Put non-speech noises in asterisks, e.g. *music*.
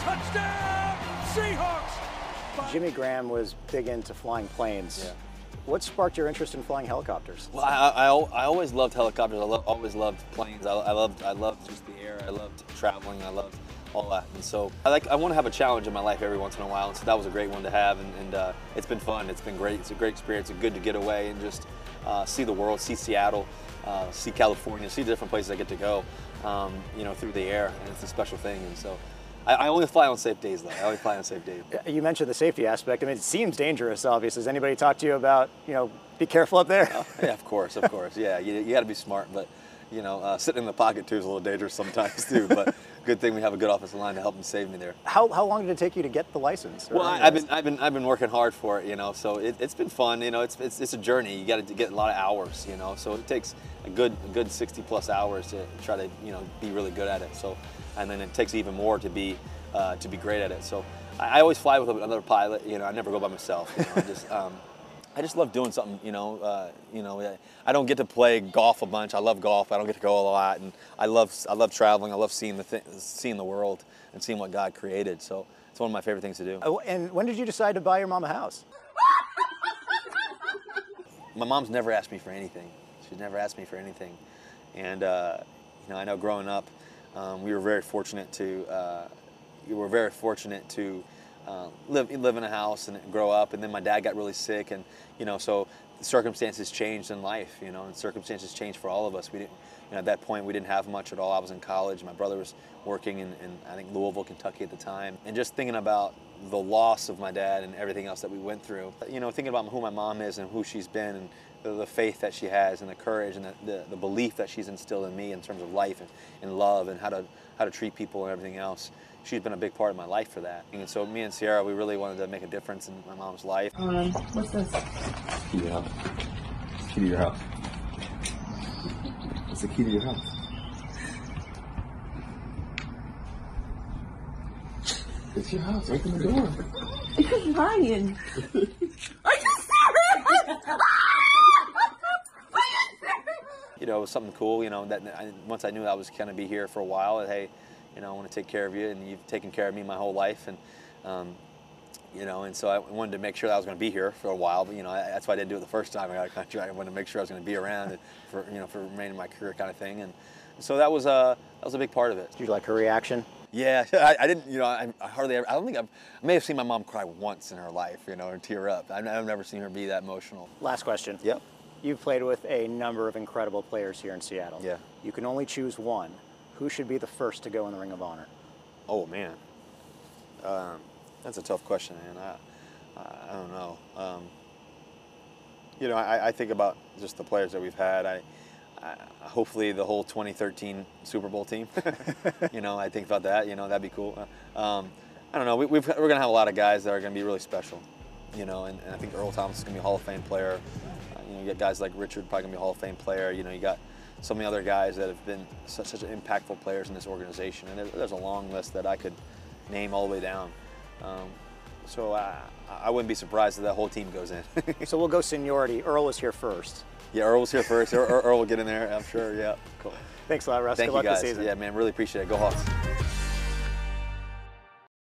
Touchdown, Seahawks! Jimmy Graham was big into flying planes. Yeah. What sparked your interest in flying helicopters? Well, I, I, I always loved helicopters. I lo- always loved planes. I, I loved I loved just the air. I loved traveling. I loved all that. And so I like I want to have a challenge in my life every once in a while. And so that was a great one to have. And, and uh, it's been fun. It's been great. It's a great experience. It's good to get away and just uh, see the world, see Seattle, uh, see California, see the different places I get to go. Um, you know, through the air, and it's a special thing. And so. I, I only fly on safe days, though. I only fly on safe days. You mentioned the safety aspect. I mean, it seems dangerous, obviously. Has anybody talked to you about, you know, be careful up there? Oh, yeah, of course, of course. Yeah, you, you got to be smart, but you know, uh, sitting in the pocket too is a little dangerous sometimes too. But *laughs* good thing we have a good offensive line to help them save me there. How, how long did it take you to get the license? Well, I, I've been I've been I've been working hard for it, you know. So it, it's been fun, you know. It's, it's it's a journey. You got to get a lot of hours, you know. So it takes a good a good 60 plus hours to try to you know be really good at it. So, and then it takes even more to be uh, to be great at it. So I, I always fly with another pilot. You know, I never go by myself. You know, just um, I just love doing something, you know. Uh, you know, I don't get to play golf a bunch. I love golf. I don't get to go a lot, and I love I love traveling. I love seeing the th- seeing the world and seeing what God created. So it's one of my favorite things to do. Oh, And when did you decide to buy your mom a house? *laughs* My mom's never asked me for anything. She's never asked me for anything, and uh, you know, I know growing up, um, we were very fortunate to uh, we were very fortunate to uh, live live in a house and grow up. And then my dad got really sick, and you know, so circumstances changed in life. You know, and circumstances changed for all of us. We didn't. You know, at that point, we didn't have much at all. I was in college. My brother was working in, in I think Louisville, Kentucky at the time, and just thinking about the loss of my dad and everything else that we went through. You know, thinking about who my mom is and who she's been and the, the faith that she has and the courage and the, the, the belief that she's instilled in me in terms of life and, and love and how to how to treat people and everything else. She's been a big part of my life for that. And so me and Ciara, we really wanted to make a difference in my mom's life. Um, what's this? Key to your house. Key to your house. It's the key to your house. It's your house. Open the door. It's Ryan. *laughs* Are you serious? you know, it was something cool, you know, that I, once I knew I was going to be here for a while, hey, you know, I want to take care of you, and you've taken care of me my whole life, and, um, you know, and so I wanted to make sure that I was going to be here for a while, but, you know, I, that's why I didn't do it the first time I got a contract. I wanted to make sure I was going to be around for, you know, for remaining my career kind of thing, and so that was, uh, that was a big part of it. Did you like her reaction? Yeah, *laughs* I, I didn't, you know, I, I hardly ever, I don't think I've, I may have seen my mom cry once in her life, you know, or tear up. I've, I've never seen her be that emotional. Last question. Yep. You've played with a number of incredible players here in Seattle. Yeah. You can only choose one. Who should be the first to go in the Ring of Honor? Oh man, um, that's a tough question, man. I, I, I don't know. Um, you know, I, I think about just the players that we've had. I, I hopefully the whole 2013 Super Bowl team. *laughs* you know, I think about that. You know, that'd be cool. Um, I don't know. We, we've, we're gonna have a lot of guys that are gonna be really special. You know, and, and I think Earl Thomas is gonna be a Hall of Fame player. Uh, you know, you got guys like Richard probably gonna be a Hall of Fame player. You know, you got so many other guys that have been such, such impactful players in this organization, and there, there's a long list that I could name all the way down. Um, so I, I wouldn't be surprised if that whole team goes in. *laughs* so we'll go seniority. Earl was here first. yeah, Earl was here first. Earl, Earl will get in there, I'm sure. Yeah, cool. Thanks a lot, Russ. Thank Good you guys. Yeah, man, really appreciate it. Go Hawks.